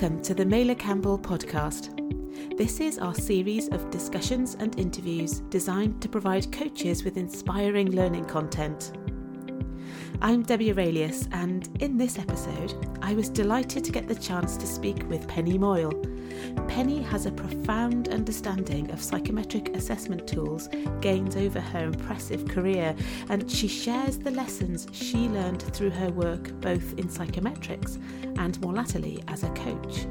Welcome to the Meyler Campbell podcast. This is our series of discussions and interviews designed to provide coaches with inspiring learning content. I'm Debbie Aurelius, and in this episode, I was delighted to get the chance to speak with Penny Moyle. Penny has a profound understanding of psychometric assessment tools gained over her impressive career, and she shares the lessons she learned through her work both in psychometrics and more latterly as a coach.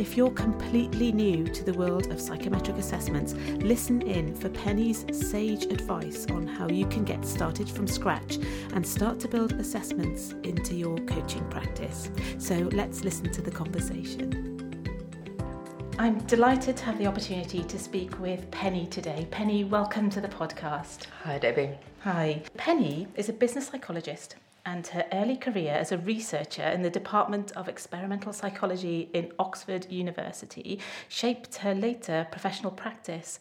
If you're completely new to the world of psychometric assessments, listen in for Penny's sage advice on how you can get started from scratch and start to build assessments into your coaching practice. So let's listen to the conversation. I'm delighted to have the opportunity to speak with Penny today. Penny, welcome to the podcast. Hi, Debbie. Hi. Penny is a business psychologist and her early career as a researcher in the Department of Experimental Psychology in Oxford University shaped her later professional practice.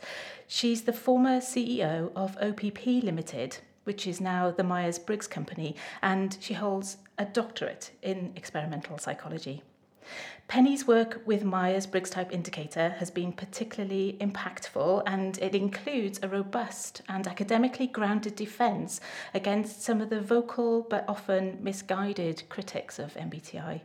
She's the former CEO of OPP Limited, which is now the Myers Briggs Company, and she holds a doctorate in experimental psychology. Penny's work with Myers Briggs type indicator has been particularly impactful, and it includes a robust and academically grounded defense against some of the vocal but often misguided critics of MBTI.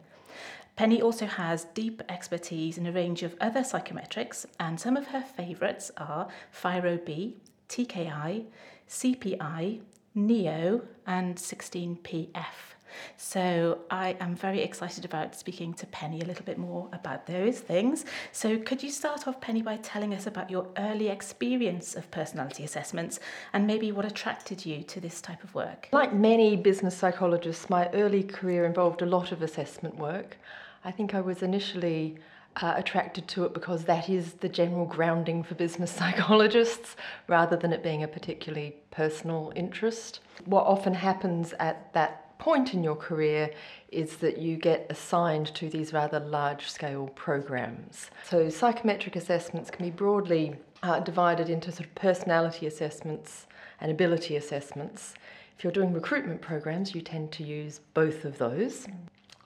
Penny also has deep expertise in a range of other psychometrics, and some of her favourites are FIRO-B, TKI, CPI, NEO, and 16PF. So I am very excited about speaking to Penny a little bit more about those things. So could you start off, Penny, by telling us about your early experience of personality assessments and maybe what attracted you to this type of work? Like many business psychologists, my early career involved a lot of assessment work. I think I was initially uh, attracted to it because that is the general grounding for business psychologists rather than it being a particularly personal interest. What often happens at that point in your career is that you get assigned to these rather large scale programs. So, psychometric assessments can be broadly uh, divided into sort of personality assessments and ability assessments. If you're doing recruitment programs, you tend to use both of those.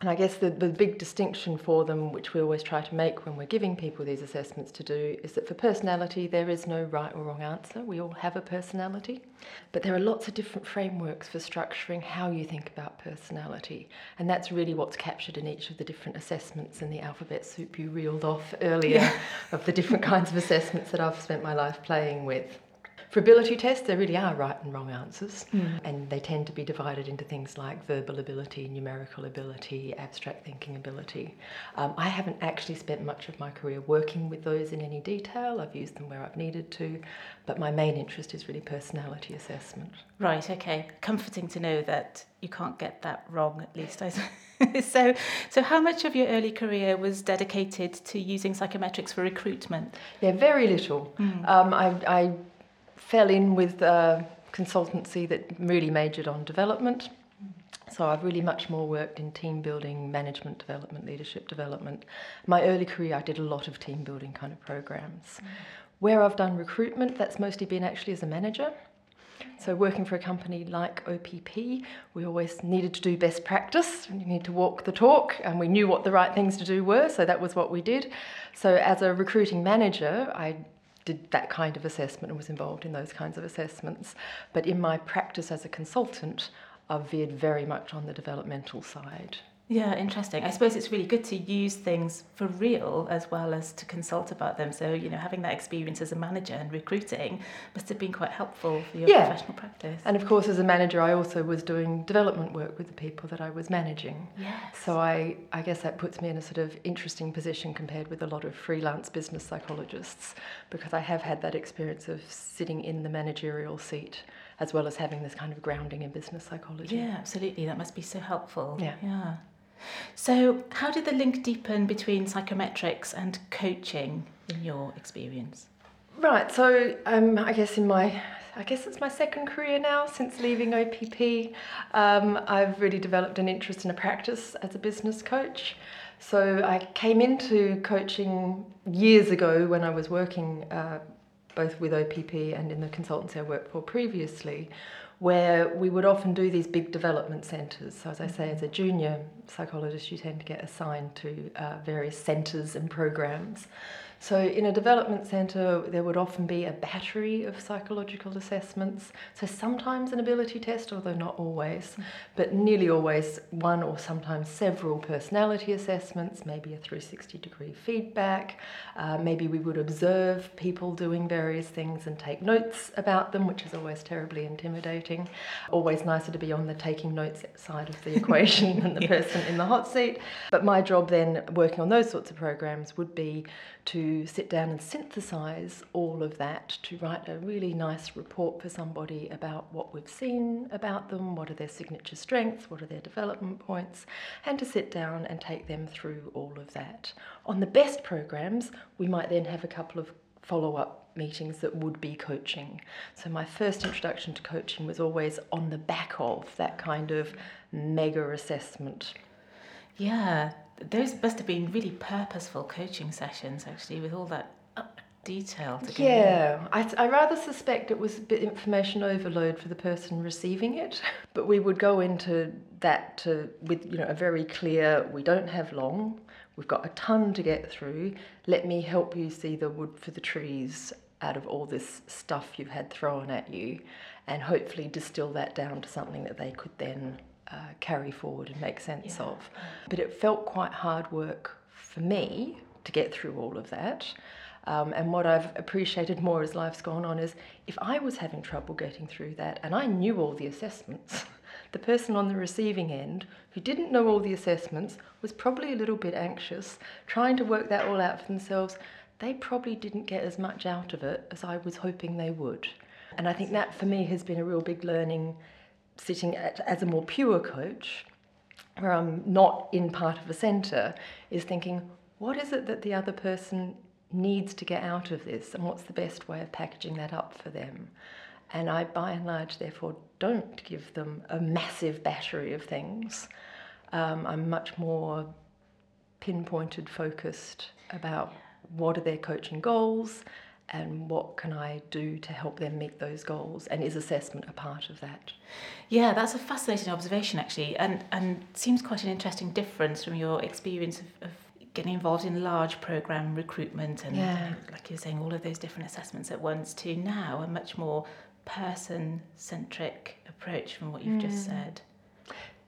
And I guess the, the big distinction for them, which we always try to make when we're giving people these assessments to do, is that for personality, there is no right or wrong answer. We all have a personality. But there are lots of different frameworks for structuring how you think about personality. And that's really what's captured in each of the different assessments in the alphabet soup you reeled off earlier yeah. of the different kinds of assessments that I've spent my life playing with. For ability tests, there really are right and wrong answers, mm. and they tend to be divided into things like verbal ability, numerical ability, abstract thinking ability. Um, I haven't actually spent much of my career working with those in any detail. I've used them where I've needed to, but my main interest is really personality assessment. Right, okay. Comforting to know that you can't get that wrong, at least. so, so how much of your early career was dedicated to using psychometrics for recruitment? Yeah, very little. Mm. Um, I, I fell in with a consultancy that really majored on development. So I've really much more worked in team building, management development, leadership development. My early career, I did a lot of team building kind of programs. Mm. Where I've done recruitment, that's mostly been actually as a manager. So working for a company like OPP, we always needed to do best practice. You need to walk the talk, and we knew what the right things to do were, so that was what we did. So as a recruiting manager, I did that kind of assessment and was involved in those kinds of assessments. But in my practice as a consultant, I've veered very much on the developmental side. Yeah, interesting. I suppose it's really good to use things for real as well as to consult about them. So, you know, having that experience as a manager and recruiting must have been quite helpful for your yeah. professional practice. And of course, as a manager, I also was doing development work with the people that I was managing. Yes. So I, I guess that puts me in a sort of interesting position compared with a lot of freelance business psychologists because I have had that experience of sitting in the managerial seat as well as having this kind of grounding in business psychology. Yeah, absolutely. That must be so helpful. Yeah. Yeah. So, how did the link deepen between psychometrics and coaching in your experience? Right. So, um, I guess in my I guess it's my second career now since leaving OPP. Um, I've really developed an interest in a practice as a business coach. So I came into coaching years ago when I was working uh, both with OPP and in the consultancy I worked for previously, where we would often do these big development centres. So, as I say, as a junior psychologist, you tend to get assigned to uh, various centres and programs. So, in a development centre, there would often be a battery of psychological assessments. So, sometimes an ability test, although not always, but nearly always one or sometimes several personality assessments, maybe a 360 degree feedback. Uh, maybe we would observe people doing various things and take notes about them, which is always terribly intimidating. Always nicer to be on the taking notes side of the equation than the yeah. person in the hot seat. But my job then, working on those sorts of programs, would be to sit down and synthesize all of that to write a really nice report for somebody about what we've seen about them, what are their signature strengths, what are their development points, and to sit down and take them through all of that. On the best programs, we might then have a couple of follow up meetings that would be coaching. So, my first introduction to coaching was always on the back of that kind of mega assessment. Yeah, those must have been really purposeful coaching sessions, actually, with all that detail. Yeah, I, I rather suspect it was a bit information overload for the person receiving it, but we would go into that to, with you know a very clear. We don't have long. We've got a ton to get through. Let me help you see the wood for the trees out of all this stuff you've had thrown at you, and hopefully distill that down to something that they could then uh, carry forward and make sense yeah. of. But it felt quite hard work for me to get through all of that. Um, and what I've appreciated more as life's gone on is if I was having trouble getting through that and I knew all the assessments, the person on the receiving end who didn't know all the assessments was probably a little bit anxious, trying to work that all out for themselves. They probably didn't get as much out of it as I was hoping they would. And I think that for me has been a real big learning sitting at, as a more pure coach, where I'm not in part of a centre, is thinking, what is it that the other person needs to get out of this, and what's the best way of packaging that up for them? And I, by and large, therefore, don't give them a massive battery of things. Um, I'm much more pinpointed, focused about what are their coaching goals and what can I do to help them meet those goals? And is assessment a part of that? Yeah, that's a fascinating observation actually, and and seems quite an interesting difference from your experience of, of getting involved in large program recruitment and yeah. like you're saying all of those different assessments at once to now a much more person centric approach from what you've mm. just said.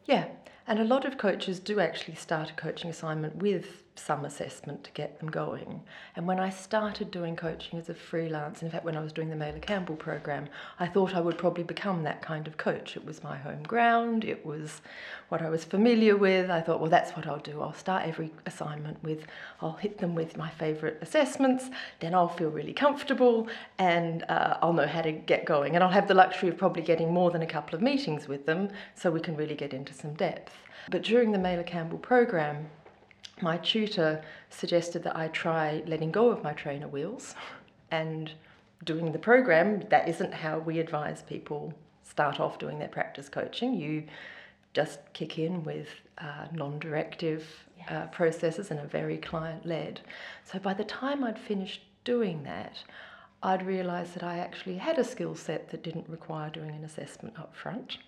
Yeah, and a lot of coaches do actually start a coaching assignment with some assessment to get them going. And when I started doing coaching as a freelance, in fact, when I was doing the Meyler Campbell program, I thought I would probably become that kind of coach. It was my home ground, it was what I was familiar with. I thought, well, that's what I'll do. I'll start every assignment with, I'll hit them with my favourite assessments, then I'll feel really comfortable and uh, I'll know how to get going. And I'll have the luxury of probably getting more than a couple of meetings with them so we can really get into some depth. But during the Meyler Campbell program, my tutor suggested that I try letting go of my trainer wheels and doing the program. That isn't how we advise people start off doing their practice coaching. You just kick in with uh, non directive uh, yes. uh, processes and are very client led. So by the time I'd finished doing that, I'd realised that I actually had a skill set that didn't require doing an assessment up front.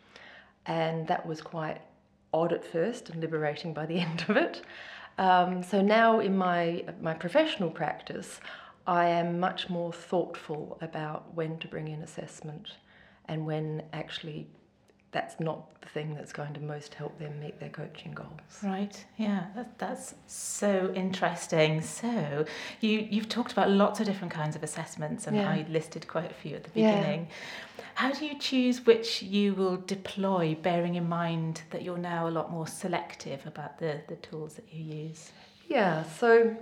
And that was quite odd at first and liberating by the end of it. Um, so now in my my professional practice, I am much more thoughtful about when to bring in assessment and when actually that's not the thing that's going to most help them meet their coaching goals. Right. Yeah, that, that's so interesting. So you you've talked about lots of different kinds of assessments and yeah. how you listed quite a few at the beginning. Yeah. How do you choose which you will deploy, bearing in mind that you're now a lot more selective about the, the tools that you use? Yeah, so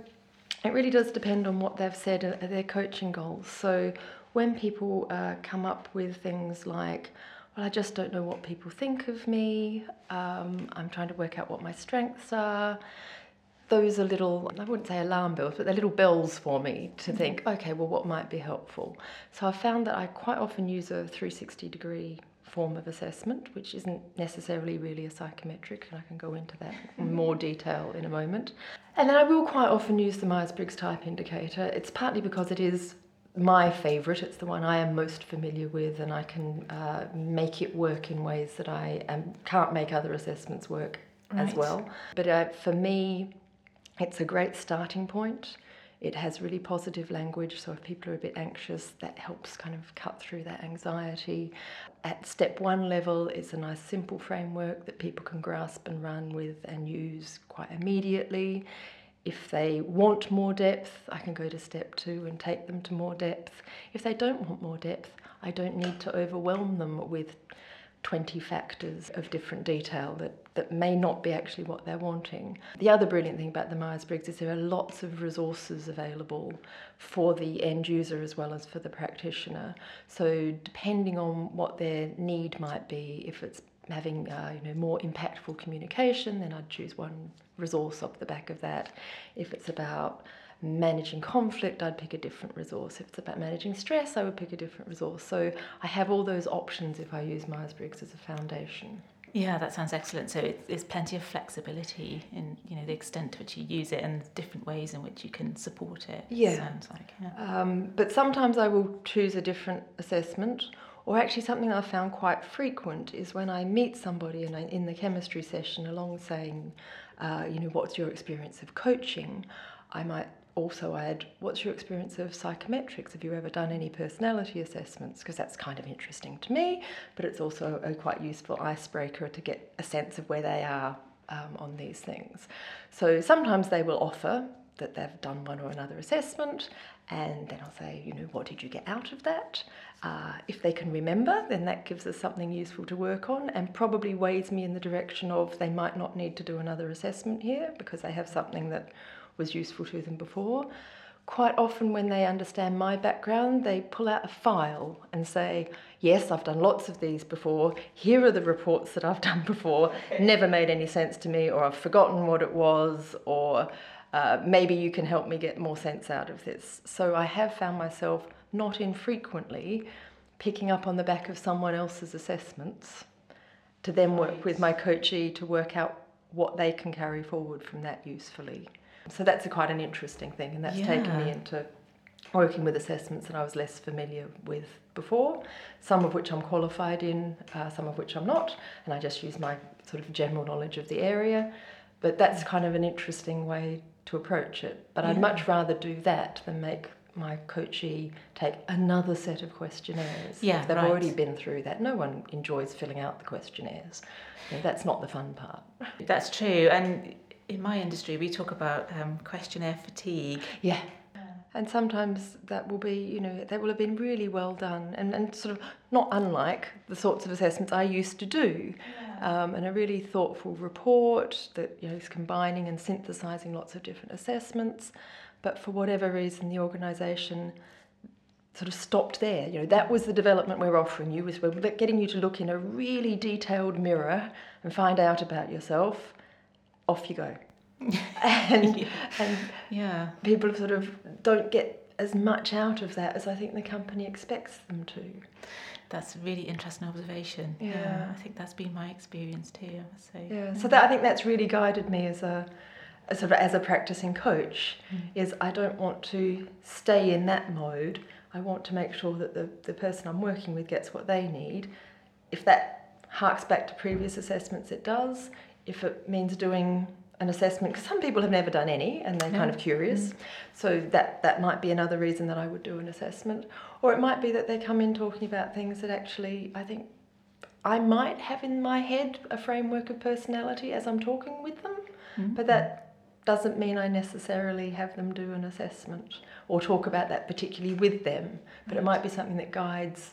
it really does depend on what they've said are their coaching goals. So when people uh, come up with things like well, I just don't know what people think of me. Um, I'm trying to work out what my strengths are. Those are little, I wouldn't say alarm bells, but they're little bells for me to mm-hmm. think, okay, well, what might be helpful? So I found that I quite often use a 360 degree form of assessment, which isn't necessarily really a psychometric, and I can go into that in mm-hmm. more detail in a moment. And then I will quite often use the Myers Briggs type indicator. It's partly because it is my favourite. It's the one I am most familiar with, and I can uh, make it work in ways that I am, can't make other assessments work right. as well. But uh, for me, it's a great starting point. It has really positive language, so if people are a bit anxious, that helps kind of cut through that anxiety. At step one level, it's a nice simple framework that people can grasp and run with and use quite immediately. If they want more depth, I can go to step two and take them to more depth. If they don't want more depth, I don't need to overwhelm them with 20 factors of different detail that, that may not be actually what they're wanting. The other brilliant thing about the Myers Briggs is there are lots of resources available for the end user as well as for the practitioner. So, depending on what their need might be, if it's having uh, you know more impactful communication, then I'd choose one resource off the back of that. If it's about managing conflict, I'd pick a different resource. If it's about managing stress, I would pick a different resource. So I have all those options if I use Myers Briggs as a foundation. Yeah, that sounds excellent. So it, there's plenty of flexibility in you know the extent to which you use it and different ways in which you can support it. Yeah, sounds like. Yeah. Um, but sometimes I will choose a different assessment, or actually something I've found quite frequent is when I meet somebody in, in the chemistry session, along saying, uh, you know, what's your experience of coaching? I might also add, what's your experience of psychometrics? Have you ever done any personality assessments? Because that's kind of interesting to me, but it's also a quite useful icebreaker to get a sense of where they are um, on these things. So sometimes they will offer that they've done one or another assessment, and then I'll say, you know, what did you get out of that? Uh, if they can remember, then that gives us something useful to work on and probably weighs me in the direction of they might not need to do another assessment here because they have something that was useful to them before. Quite often, when they understand my background, they pull out a file and say, Yes, I've done lots of these before. Here are the reports that I've done before. Never made any sense to me, or I've forgotten what it was, or uh, maybe you can help me get more sense out of this. So I have found myself not infrequently picking up on the back of someone else's assessments to then work with my coachee to work out what they can carry forward from that usefully. So that's a quite an interesting thing, and that's yeah. taken me into working with assessments that I was less familiar with before, some of which I'm qualified in, uh, some of which I'm not, and I just use my sort of general knowledge of the area. But that's kind of an interesting way to approach it. But yeah. I'd much rather do that than make my coachee take another set of questionnaires. Yeah, if they've right. already been through that. No one enjoys filling out the questionnaires. You know, that's not the fun part. That's true. And in my industry, we talk about um, questionnaire fatigue. Yeah. And sometimes that will be, you know, that will have been really well done and, and sort of not unlike the sorts of assessments I used to do. Yeah. Um, and a really thoughtful report that, you know, is combining and synthesizing lots of different assessments. But for whatever reason, the organisation sort of stopped there. You know, that was the development we're offering you, was we're getting you to look in a really detailed mirror and find out about yourself off you go. and, yeah. and yeah. people sort of don't get as much out of that as I think the company expects them to. That's a really interesting observation. Yeah. yeah I think that's been my experience too. So yeah, so that I think that's really guided me as a, as sort of as a practicing coach. Mm. Is I don't want to stay in that mode. I want to make sure that the, the person I'm working with gets what they need. If that harks back to previous assessments, it does. If it means doing an assessment because some people have never done any and they're kind of curious. Mm. so that that might be another reason that I would do an assessment. Or it might be that they come in talking about things that actually I think I might have in my head a framework of personality as I'm talking with them. Mm. but that doesn't mean I necessarily have them do an assessment or talk about that particularly with them. But it might be something that guides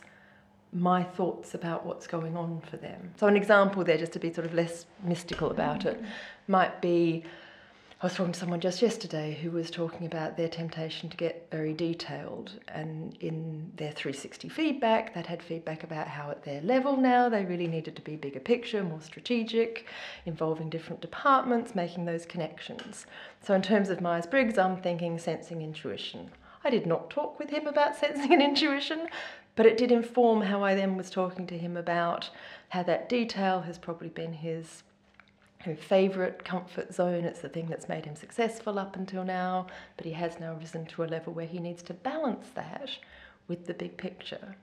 my thoughts about what's going on for them. So, an example there, just to be sort of less mystical about it, mm-hmm. might be I was talking to someone just yesterday who was talking about their temptation to get very detailed, and in their 360 feedback, they'd had feedback about how at their level now they really needed to be bigger picture, more strategic, involving different departments, making those connections. So, in terms of Myers Briggs, I'm thinking sensing intuition. I did not talk with him about sensing and intuition, but it did inform how I then was talking to him about how that detail has probably been his favourite comfort zone. It's the thing that's made him successful up until now, but he has now risen to a level where he needs to balance that with the big picture.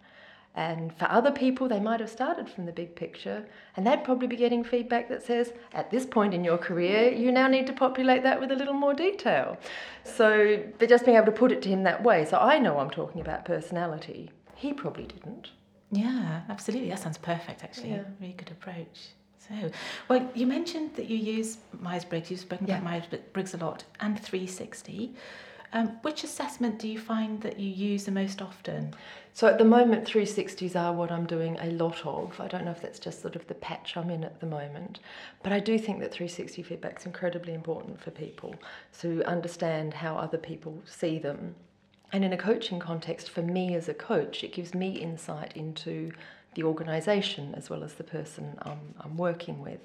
And for other people, they might have started from the big picture, and they'd probably be getting feedback that says, at this point in your career, you now need to populate that with a little more detail. So, but just being able to put it to him that way. So I know I'm talking about personality. He probably didn't. Yeah, absolutely. That sounds perfect, actually. Yeah. Really good approach. So, well, you mentioned that you use Myers Briggs. You've spoken Yeah. about Myers Briggs a lot, and 360. Um, which assessment do you find that you use the most often? So at the moment, 360s are what I'm doing a lot of. I don't know if that's just sort of the patch I'm in at the moment, but I do think that 360 feedback is incredibly important for people to understand how other people see them. And in a coaching context, for me as a coach, it gives me insight into the organisation as well as the person I'm, I'm working with.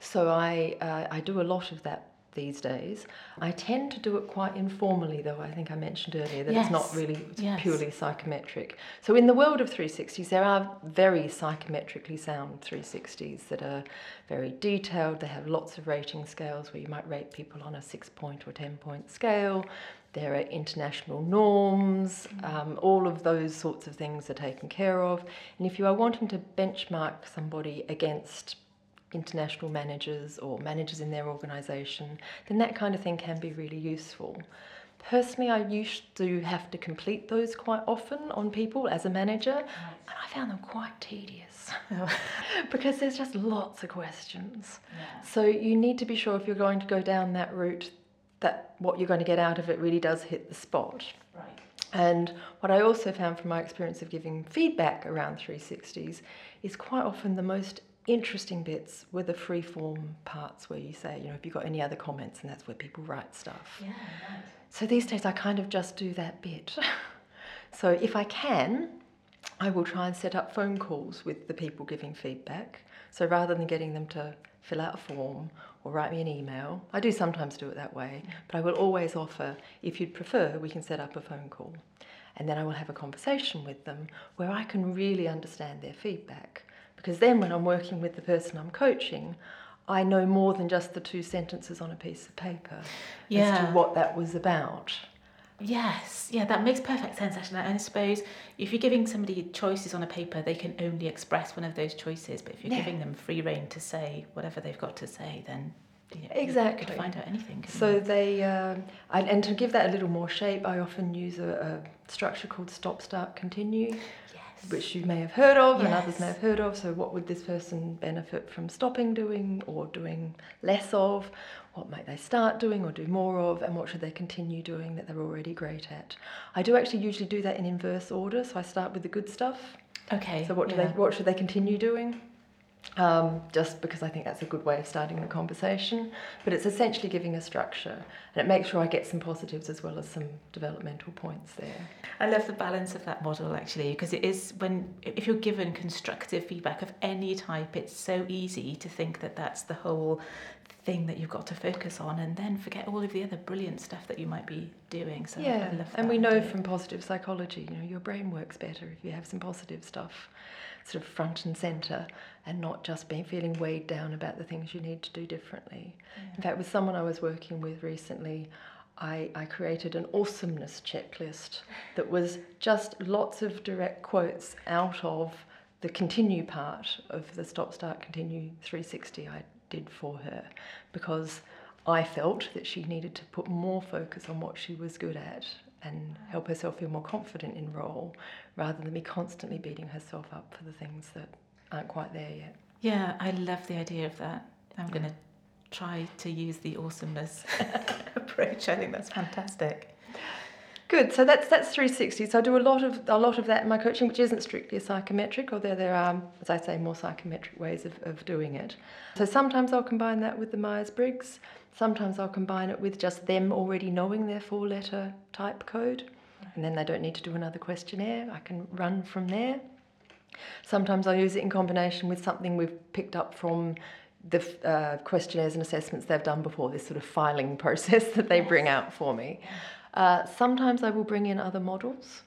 So I, uh, I do a lot of that these days. I tend to do it quite informally, though. I think I mentioned earlier that it's not Yes, really yes. purely psychometric. So in the world of 360s, there are very psychometrically sound 360s that are very detailed. They have lots of rating scales where you might rate people on a six point or 10 point scale. There are international norms, um, all of those sorts of things are taken care of. And if you are wanting to benchmark somebody against international managers or managers in their organisation, then that kind of thing can be really useful. Personally, I used to have to complete those quite often on people as a manager, and I found them quite tedious because there's just lots of questions. So you need to be sure if you're going to go down that route that what you're going to get out of it really does hit the spot. Right. And what I also found from my experience of giving feedback around 360s is quite often the most interesting bits were the free form parts where you say, you know, have you got any other comments? And that's where people write stuff. Yeah, right. So these days I kind of just do that bit. so if I can, I will try and set up phone calls with the people giving feedback. So rather than getting them to fill out a form or write me an email, I do sometimes do it that way, but I will always offer, if you'd prefer, we can set up a phone call. And then I will have a conversation with them where I can really understand their feedback. Because then when I'm working with the person I'm coaching, I know more than just the two sentences on a piece of paper as to what that was about. Yes, yeah, that makes perfect sense actually. And I suppose if you're giving somebody choices on a paper, they can only express one of those choices. But if you're Yeah. giving them free reign to say whatever they've got to say, then you know, you Exactly. could find out anything. So you? they, um, and, and to give that a little more shape, I often use a, a structure called stop, start, continue, which you may have heard of and others may have heard of. So, what would this person benefit from stopping doing or doing less of? What might they start doing or do more of? And what should they continue doing that they're already great at? I do actually usually do that in inverse order. So, I start with the good stuff. okay. So, what do yeah. they? What should they continue doing? Um, just because I think that's a good way of starting the conversation. But it's essentially giving a structure, and it makes sure I get some positives as well as some developmental points there. I love the balance of that model actually because it is when if you're given constructive feedback of any type it's so easy to think that that's the whole thing that you've got to focus on and then forget all of the other brilliant stuff that you might be doing so yeah, I love and we know idea. from positive psychology, you know, your brain works better if you have some positive stuff, sort of front and center, and not just being feeling weighed down about the things you need to do differently. In fact, with someone I was working with recently, I, I created an awesomeness checklist that was just lots of direct quotes out of the continue part of the stop, start, continue 360 I did for her because I felt that she needed to put more focus on what she was good at and help herself feel more confident in role rather than be constantly beating herself up for the things that aren't quite there yet. yeah I love the idea of that. I'm going to try to use the awesomeness approach. I think that's fantastic Good. So that's that's 360. So I do a lot of a lot of that in my coaching, which isn't strictly psychometric, although there are, as I say, more psychometric ways of, of doing it. So sometimes I'll combine that with the Myers Briggs. Sometimes I'll combine it with just them already knowing their four letter type code, and then they don't need to do another questionnaire. I can run from there. Sometimes I'll use it in combination with something we've picked up from the uh, questionnaires and assessments they've done before, this sort of filing process that they bring out for me. Uh, sometimes I will bring in other models.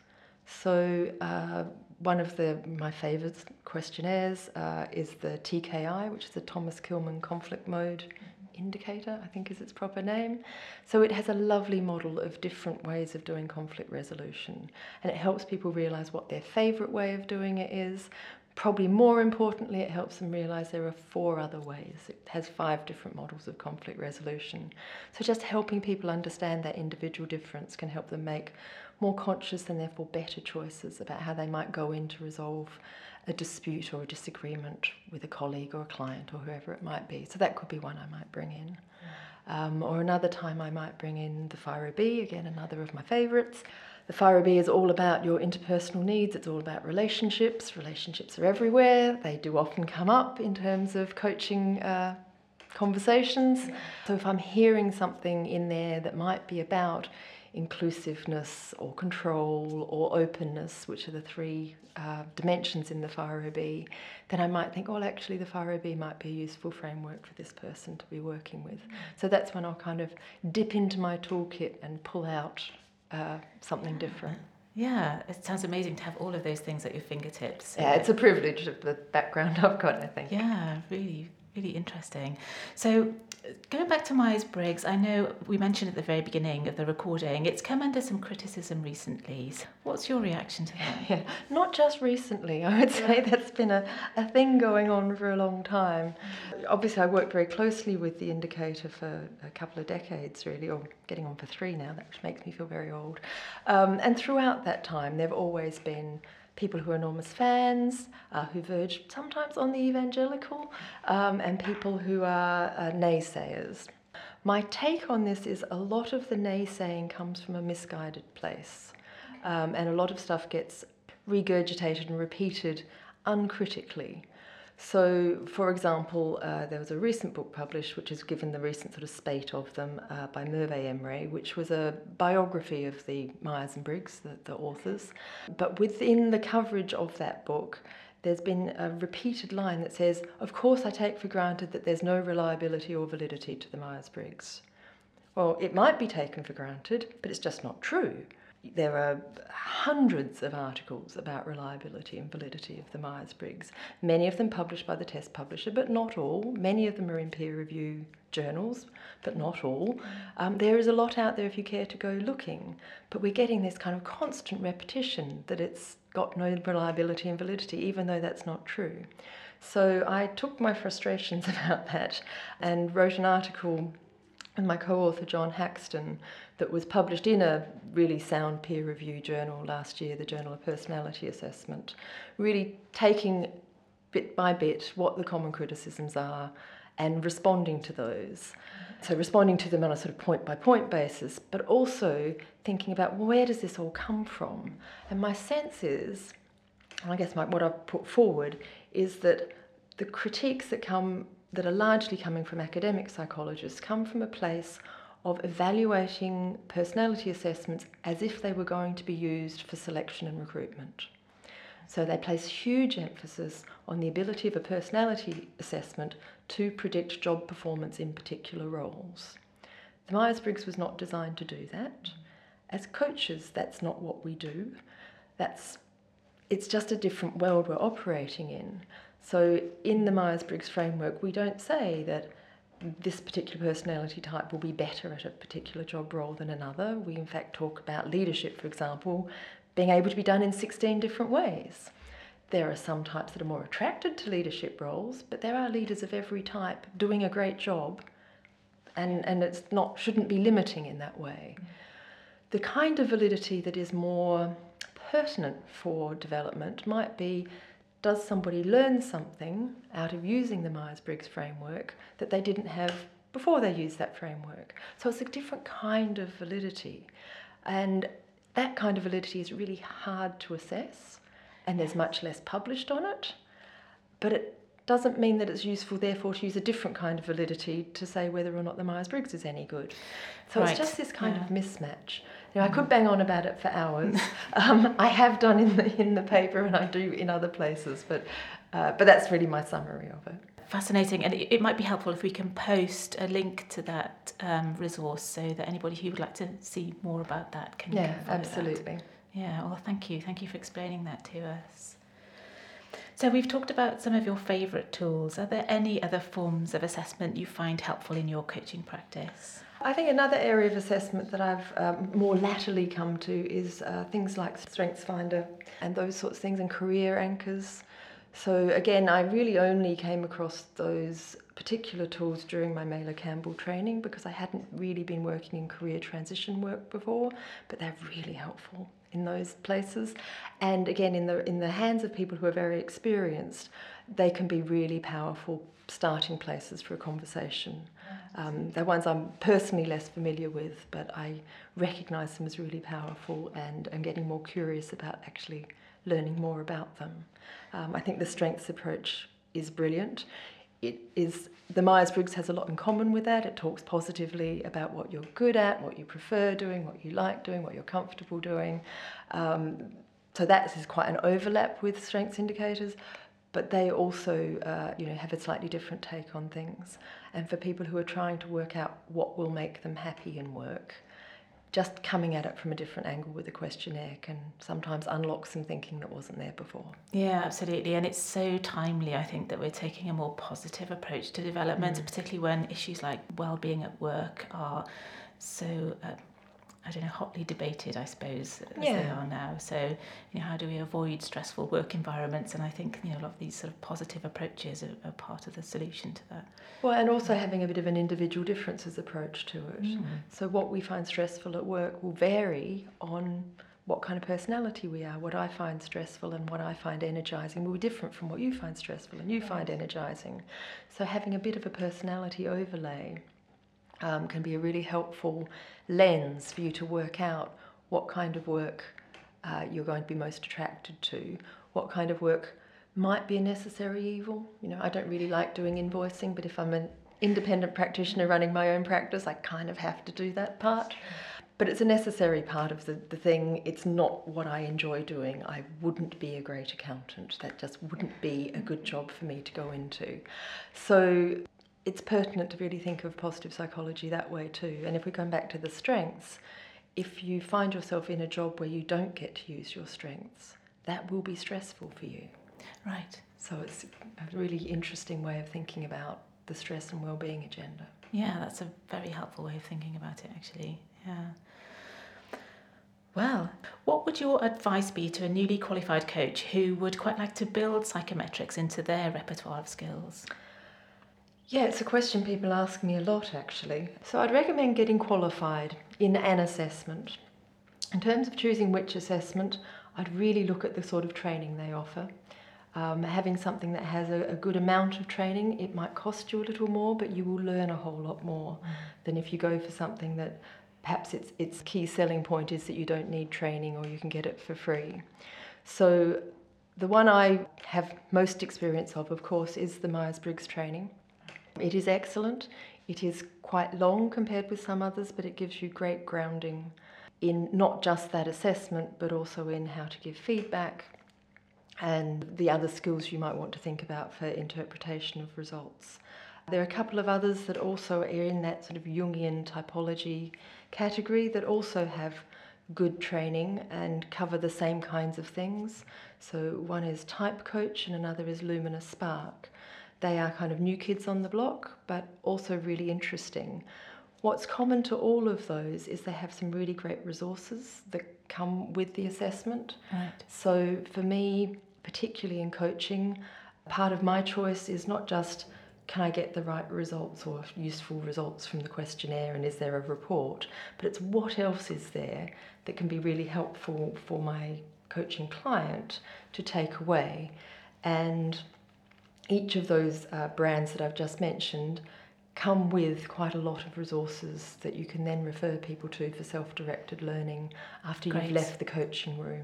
So uh, one of the my favourite questionnaires uh, is the TKI, which is the Thomas Kilmann Conflict Mode Indicator, I think is its proper name. So it has a lovely model of different ways of doing conflict resolution, and it helps people realise what their favourite way of doing it is. Probably more importantly, it helps them realise there are four other ways. It has five different models of conflict resolution. So just helping people understand that individual difference can help them make more conscious and therefore better choices about how they might go in to resolve a dispute or a disagreement with a colleague or a client or whoever it might be. So that could be one I might bring in. Um, or another time I might bring in the FIRO-B, again, another of my favourites. The FIRO-B is all about your interpersonal needs, it's all about relationships. Relationships are everywhere, they do often come up in terms of coaching uh, conversations. So if I'm hearing something in there that might be about inclusiveness or control or openness, which are the three uh, dimensions in the FIRO-B, then I might think, well, actually, the FIRO-B might be a useful framework for this person to be working with. So that's when I'll kind of dip into my toolkit and pull out uh, something different. Yeah, it sounds amazing to have all of those things at your fingertips. Yeah, it's a privilege of the background I've got, I think. Yeah, really, really interesting. So, going back to Myers Briggs, I know we mentioned at the very beginning of the recording, it's come under some criticism recently. What's your reaction to that? Yeah, not just recently. I would say that's been a, a thing going on for a long time. Obviously, I worked very closely with the indicator for a couple of decades, really, or getting on for three now, which makes me feel very old. Um, and throughout that time, there have always been people who are enormous fans, uh, who verge sometimes on the evangelical, um, and people who are uh, naysayers. My take on this is a lot of the naysaying comes from a misguided place, um, and a lot of stuff gets regurgitated and repeated uncritically. So, for example, uh, there was a recent book published, which is given the recent sort of spate of them uh, by Merve Emre, which was a biography of the Myers and Briggs, the, the authors. But within the coverage of that book, there's been a repeated line that says, Of course, I take for granted that there's no reliability or validity to the Myers Briggs. Well, it might be taken for granted, but it's just not true. There are hundreds of articles about reliability and validity of the Myers Briggs, many of them published by the test publisher, but not all. Many of them are in peer review journals, but not all. Um, there is a lot out there if you care to go looking, but we're getting this kind of constant repetition that it's got no reliability and validity, even though that's not true. So I took my frustrations about that and wrote an article with my co author John Hackston that was published in a really sound peer review journal last year, the Journal of Personality Assessment, really taking bit by bit what the common criticisms are and responding to those. So, responding to them on a sort of point by point basis, but also thinking about where does this all come from? And my sense is, I guess my, what I've put forward is that the critiques that come that are largely coming from academic psychologists come from a place of evaluating personality assessments as if they were going to be used for selection and recruitment. So they place huge emphasis on the ability of a personality assessment to predict job performance in particular roles. The Myers Briggs was not designed to do that. As coaches, that's not what we do. That's it's just a different world we're operating in. So in the Myers Briggs framework, we don't say that this particular personality type will be better at a particular job role than another. We, in fact, talk about leadership, for example, being able to be done in 16 different ways. There are some types that are more attracted to leadership roles, but there are leaders of every type doing a great job, and, and it's not shouldn't be limiting in that way. The kind of validity that is more pertinent for development might be does somebody learn something out of using the Myers Briggs framework that they didn't have before they used that framework? So it's a different kind of validity. And that kind of validity is really hard to assess, and there's much less published on it. But it doesn't mean that it's useful, therefore, to use a different kind of validity to say whether or not the Myers Briggs is any good. So right. it's just this kind yeah. of mismatch. You know, I could bang on about it for hours. um, I have done in the in the paper, and I do in other places, but uh, but that's really my summary of it. Fascinating, and it, it might be helpful if we can post a link to that um, resource so that anybody who would like to see more about that can. Yeah, absolutely. That. Yeah, well, thank you. Thank you for explaining that to us. So, we've talked about some of your favourite tools. Are there any other forms of assessment you find helpful in your coaching practice? I think another area of assessment that I've um, more latterly come to is uh, things like StrengthsFinder and those sorts of things, and career anchors. So, again, I really only came across those particular tools during my Meyler Campbell training because I hadn't really been working in career transition work before, but they're really helpful in those places. And again, in the in the hands of people who are very experienced, they can be really powerful starting places for a conversation. Um, they're ones I'm personally less familiar with, but I recognise them as really powerful and I'm getting more curious about actually learning more about them. Um, I think the strengths approach is brilliant. It is the Myers Briggs has a lot in common with that. It talks positively about what you're good at, what you prefer doing, what you like doing, what you're comfortable doing. Um, so that is quite an overlap with strengths indicators, but they also, uh, you know, have a slightly different take on things. And for people who are trying to work out what will make them happy in work, just coming at it from a different angle with a questionnaire can sometimes unlock some thinking that wasn't there before. Yeah, absolutely. And it's so timely, I think, that we're taking a more positive approach to development, mm. particularly when issues like well-being at work are so uh, I don't know, hotly debated, I suppose, as yeah. they are now. So, you know, how do we avoid stressful work environments? And I think, you know, a lot of these sort of positive approaches are, are part of the solution to that. Well, and also having a bit of an individual differences approach to it. Mm. So, what we find stressful at work will vary on what kind of personality we are. What I find stressful and what I find energizing will be different from what you find stressful and you find energizing. So, having a bit of a personality overlay um, can be a really helpful lens for you to work out what kind of work uh, you're going to be most attracted to, what kind of work might be a necessary evil. You know, I don't really like doing invoicing, but if I'm an independent practitioner running my own practice, I kind of have to do that part. But it's a necessary part of the, the thing. It's not what I enjoy doing. I wouldn't be a great accountant. That just wouldn't be a good job for me to go into. So it's pertinent to really think of positive psychology that way too. And if we come back to the strengths, if you find yourself in a job where you don't get to use your strengths, that will be stressful for you. Right. So it's a really interesting way of thinking about the stress and well-being agenda. Yeah, that's a very helpful way of thinking about it actually. Yeah. Well, what would your advice be to a newly qualified coach who would quite like to build psychometrics into their repertoire of skills? Yeah, it's a question people ask me a lot actually. So I'd recommend getting qualified in an assessment. In terms of choosing which assessment, I'd really look at the sort of training they offer. Um, having something that has a, a, good amount of training, it might cost you a little more, but you will learn a whole lot more than if you go for something that perhaps its its key selling point is that you don't need training or you can get it for free. So the one I have most experience of, of course, is the Myers Briggs training. It is excellent. It is quite long compared with some others, but it gives you great grounding in not just that assessment, but also in how to give feedback and the other skills you might want to think about for interpretation of results. There are a couple of others that also are in that sort of Jungian typology category that also have good training and cover the same kinds of things. So one is Type Coach and another is Lumina Spark. They are kind of new kids on the block, but also really interesting. What's common to all of those is they have some really great resources that come with the assessment. Right. So for me, particularly in coaching, part of my choice is not just can I get the right results or useful results from the questionnaire and is there a report, but it's what else is there that can be really helpful for my coaching client to take away. And each of those uh, brands that I've just mentioned come with quite a lot of resources that you can then refer people to for self-directed learning after Great. you've left the coaching room.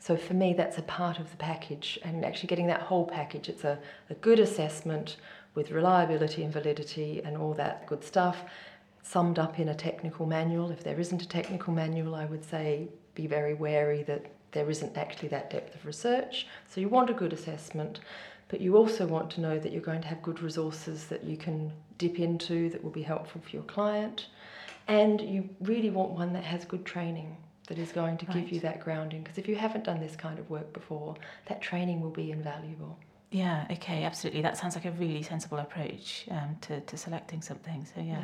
So for me that's a part of the package and actually getting that whole package it's a, a good assessment with reliability and validity and all that good stuff summed up in a technical manual. If there isn't a technical manual I would say be very wary that there isn't actually that depth of research. So you want a good assessment but you also want to know that you're going to have good resources that you can dip into that will be helpful for your client. And you really want one that has good training. that is going to give you that grounding. Because if you haven't done this kind of work before, that training will be invaluable. Yeah, okay, absolutely. That sounds like a really sensible approach um, to, to selecting something. So, yeah.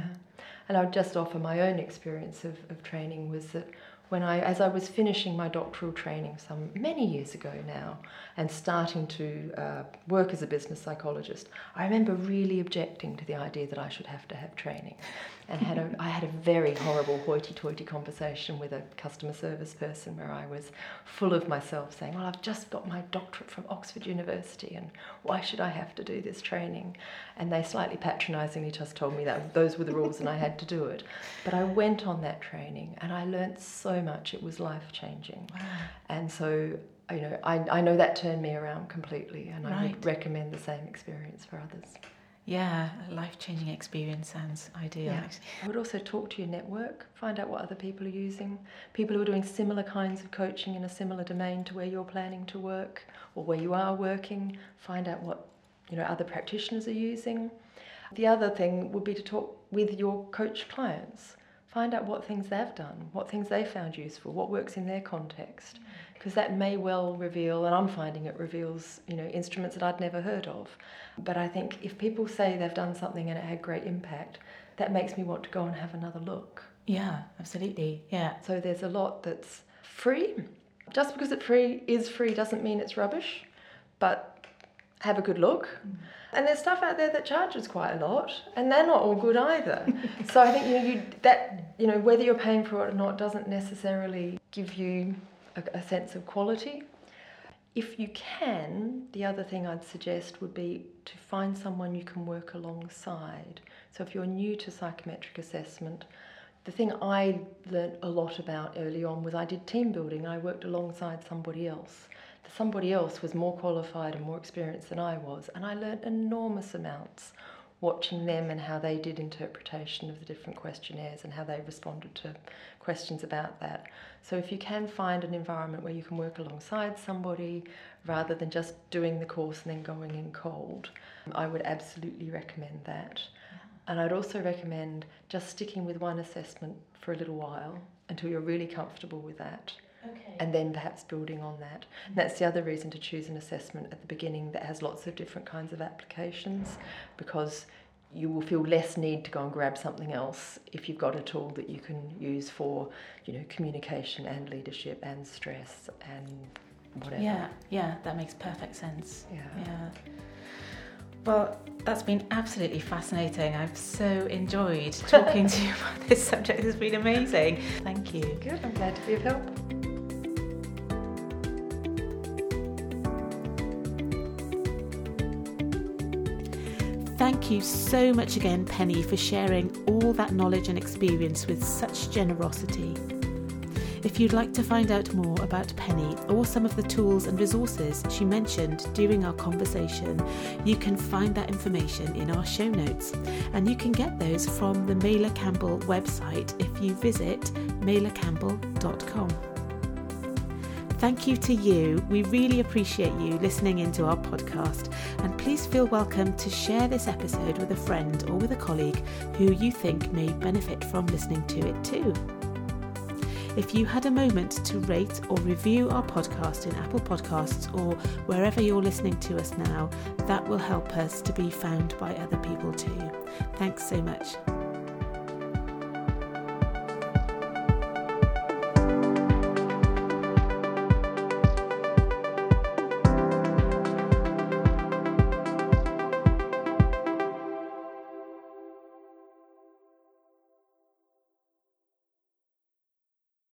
And I would just offer my own experience of, of training was that when I, as I was finishing my doctoral training some many years ago now, and starting to uh, work as a business psychologist, I remember really objecting to the idea that I should have to have training, and had a, I had a very horrible hoity-toity conversation with a customer service person where I was full of myself, saying, "Well, I've just got my doctorate from Oxford University, and why should I have to do this training?" And they slightly patronisingly just told me that those were the rules and I had to do it. But I went on that training and I learnt so much. It was life changing. Wow. And so, you know, I, I know that turned me around completely and I would recommend the same experience for others. Yeah, a life changing experience sounds ideal. Yeah. actually. I would also talk to your network, find out what other people are using, people who are doing similar kinds of coaching in a similar domain to where you're planning to work or where you are working, find out what you know other practitioners are using. The other thing would be to talk with your coach clients. Find out what things they've done, what things they found useful, what works in their context, mm. Because that may well reveal, and I'm finding it reveals, you know, instruments that I'd never heard of. But I think if people say they've done something and it had great impact, that makes me want to go and have another look. Yeah, absolutely. Yeah. So there's a lot that's free. Just because it's free is free doesn't mean it's rubbish, but have a good look. Mm. And there's stuff out there that charges quite a lot, and they're not all good either. so I think you know you that you know whether you're paying for it or not doesn't necessarily give you a, a sense of quality. If you can, the other thing I'd suggest would be to find someone you can work alongside. So if you're new to psychometric assessment, the thing I learnt a lot about early on was I did team building. I worked alongside somebody else. Somebody else was more qualified and more experienced than I was, and I learnt enormous amounts watching them and how they did interpretation of the different questionnaires and how they responded to questions about that. So if you can find an environment where you can work alongside somebody rather than just doing the course and then going in cold, I would absolutely recommend that. And I'd also recommend just sticking with one assessment for a little while until you're really comfortable with that. Okay. And then perhaps building on that. And that's the other reason to choose an assessment at the beginning that has lots of different kinds of applications because you will feel less need to go and grab something else if you've got a tool that you can use for, you know, communication and leadership and stress and whatever. Yeah, yeah, that makes perfect sense. Yeah. Yeah. Well, that's been absolutely fascinating. I've so enjoyed talking to you about this subject. It's been amazing. Thank you. Good, I'm glad to be of help. Thank you so much again, Penny, for sharing all that knowledge and experience with such generosity. If you'd like to find out more about Penny or some of the tools and resources she mentioned during our conversation, you can find that information in our show notes. And you can get those from the Meyler Campbell website if you visit meylercampbell.com. Thank you to you. We really appreciate you listening into our podcast. And please feel welcome to share this episode with a friend or with a colleague who you think may benefit from listening to it too. If you had a moment to rate or review our podcast in Apple Podcasts or wherever you're listening to us now, that will help us to be found by other people too. Thanks so much.